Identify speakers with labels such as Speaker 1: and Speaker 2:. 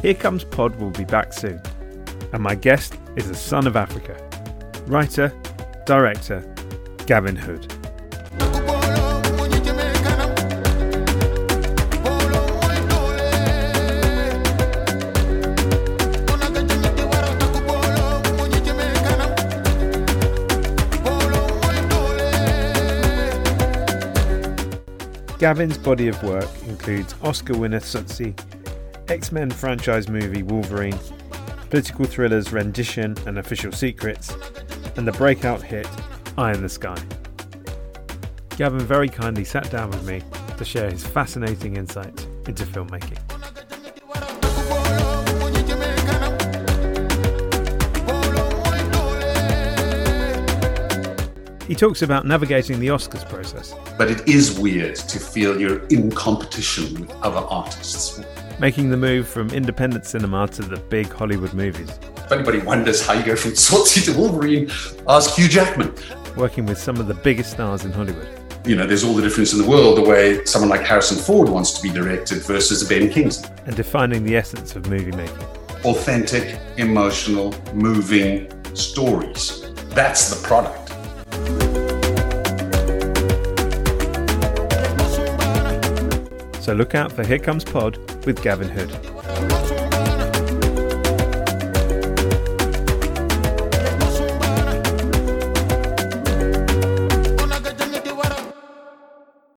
Speaker 1: Here Comes Pod will be back soon, and my guest is a son of Africa, writer, director, Gavin Hood. Gavin's body of work includes Oscar winner Tsotsi, X Men franchise movie Wolverine, political thrillers Rendition and Official Secrets, and the breakout hit Eye in the Sky. Gavin very kindly sat down with me to share his fascinating insights into filmmaking. He talks about navigating the Oscars process.
Speaker 2: But it is weird to feel you're in competition with other artists.
Speaker 1: Making the move from independent cinema to the big Hollywood movies.
Speaker 2: If anybody wonders how you go from Tsotsi to Wolverine, ask Hugh Jackman.
Speaker 1: Working with some of the biggest stars in Hollywood.
Speaker 2: You know, there's all the difference in the world the way someone like Harrison Ford wants to be directed versus Ben Kingsley.
Speaker 1: And defining the essence of movie making.
Speaker 2: Authentic, emotional, moving stories. That's the product.
Speaker 1: So look out for Here Comes Pod with Gavin Hood.